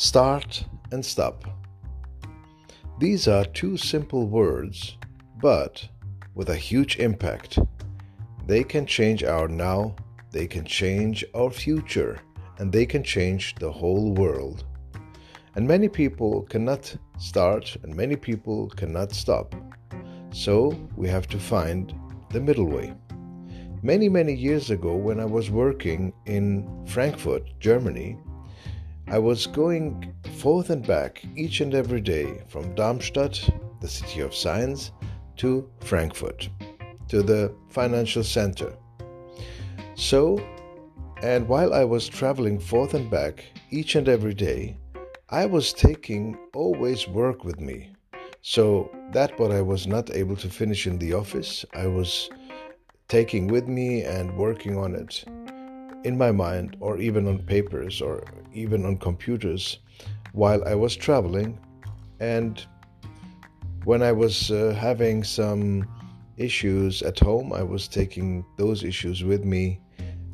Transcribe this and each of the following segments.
Start and stop. These are two simple words, but with a huge impact. They can change our now, they can change our future, and they can change the whole world. And many people cannot start, and many people cannot stop. So we have to find the middle way. Many, many years ago, when I was working in Frankfurt, Germany, I was going forth and back each and every day from Darmstadt, the city of science, to Frankfurt, to the financial center. So, and while I was traveling forth and back each and every day, I was taking always work with me. So, that what I was not able to finish in the office, I was taking with me and working on it in my mind or even on papers or even on computers while I was traveling. And when I was uh, having some issues at home, I was taking those issues with me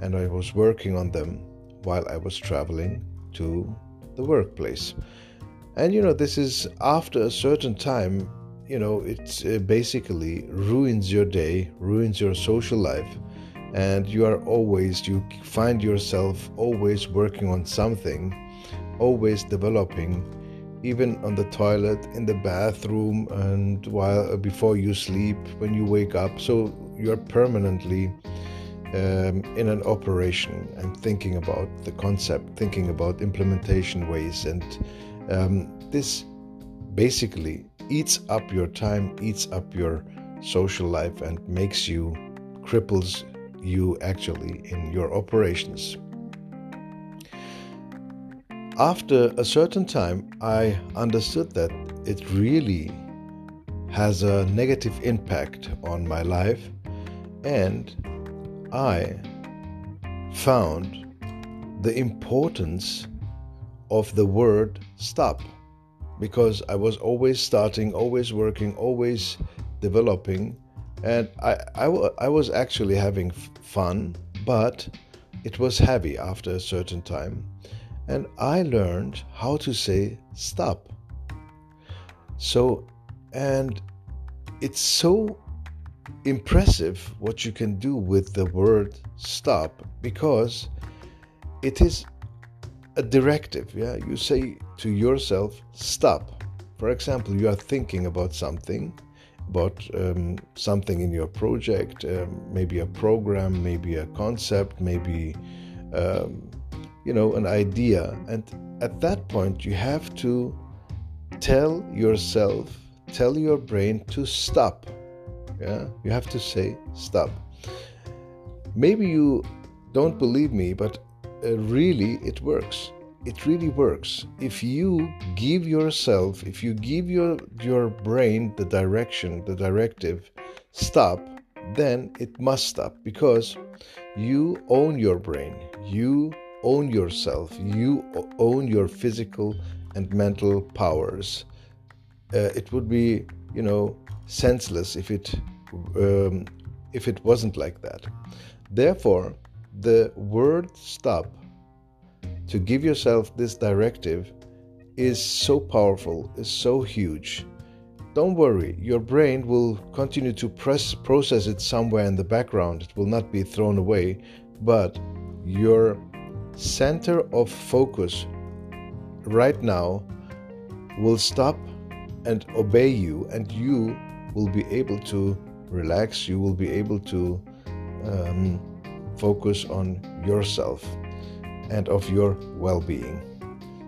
and I was working on them while I was traveling to the workplace. And you know, this is after a certain time, you know, it uh, basically ruins your day, ruins your social life and you are always you find yourself always working on something always developing even on the toilet in the bathroom and while uh, before you sleep when you wake up. So you're permanently um, in an operation and thinking about the concept thinking about implementation ways. And um, this basically eats up your time eats up your social life and makes you cripples you actually in your operations. After a certain time, I understood that it really has a negative impact on my life, and I found the importance of the word stop because I was always starting, always working, always developing and I, I, I was actually having fun, but it was heavy after a certain time. And I learned how to say stop. So, and it's so impressive what you can do with the word stop because it is a directive. Yeah, you say to yourself, stop. For example, you are thinking about something about um, something in your project, um, maybe a program, maybe a concept, maybe um, you know an idea, and at that point you have to tell yourself, tell your brain to stop. Yeah, you have to say stop. Maybe you don't believe me, but uh, really it works it really works. If you give yourself if you give your your brain the direction the directive stop then it must stop because you own your brain. You own yourself. You own your physical and mental powers. Uh, it would be you know senseless if it um, if it wasn't like that. Therefore the word stop to give yourself this directive is so powerful, is so huge. Don't worry, your brain will continue to press, process it somewhere in the background. It will not be thrown away, but your center of focus right now will stop and obey you, and you will be able to relax. You will be able to um, focus on yourself and of your well being.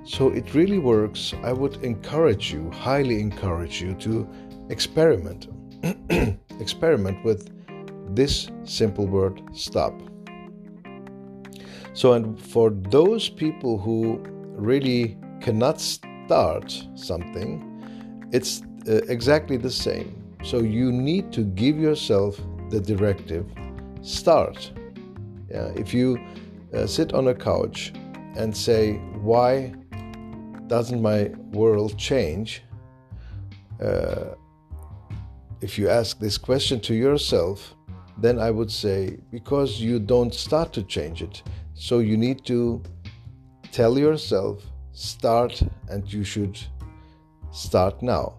So it really works. I would encourage you, highly encourage you to experiment. experiment with this simple word stop. So, and for those people who really cannot start something, it's uh, exactly the same. So, you need to give yourself the directive start. Yeah, if you uh, sit on a couch and say, Why doesn't my world change? Uh, if you ask this question to yourself, then I would say, Because you don't start to change it. So you need to tell yourself, start and you should start now.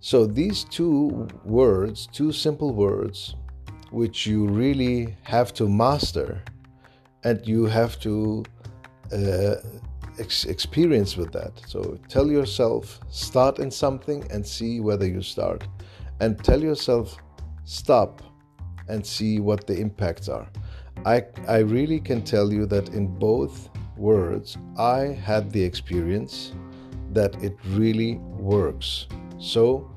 So, these two words, two simple words, which you really have to master and you have to uh, ex- experience with that. So, tell yourself, start in something and see whether you start. And tell yourself, stop and see what the impacts are. I, I really can tell you that in both words, I had the experience that it really works. So,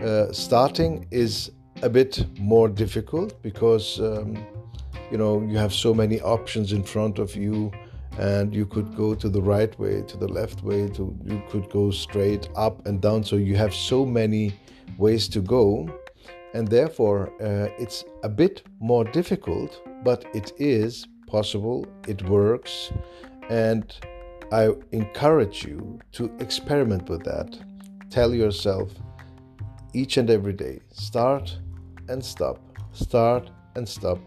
uh, starting is a bit more difficult because um, you know you have so many options in front of you and you could go to the right way to the left way to you could go straight up and down. So you have so many ways to go. And therefore uh, it's a bit more difficult but it is possible it works. And i encourage you to experiment with that. Tell yourself each and every day start and stop start and stop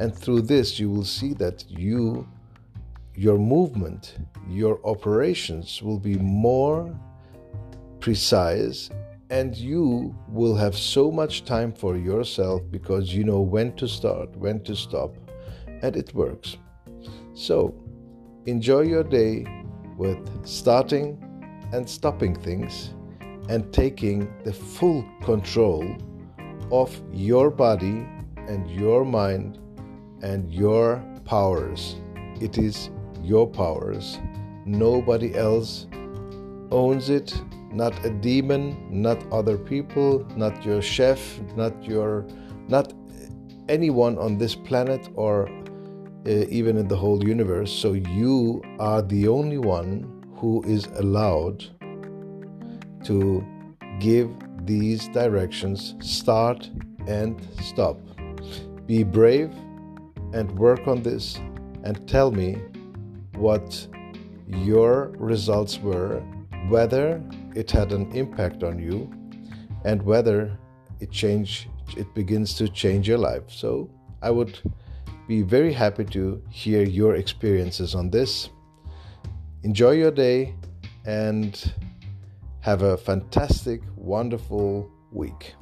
and through this you will see that you your movement your operations will be more precise and you will have so much time for yourself because you know when to start, when to stop, and it works. So, enjoy your day with starting and stopping things and taking the full control of your body and your mind and your powers. It is your powers. Nobody else owns it not a demon, not other people, not your chef, not your not anyone on this planet or uh, even in the whole universe. So you are the only one who is allowed to give these directions start and stop. Be brave and work on this and tell me what your results were, whether it had an impact on you and whether it change it begins to change your life. So I would be very happy to hear your experiences on this. Enjoy your day and have a fantastic, wonderful week.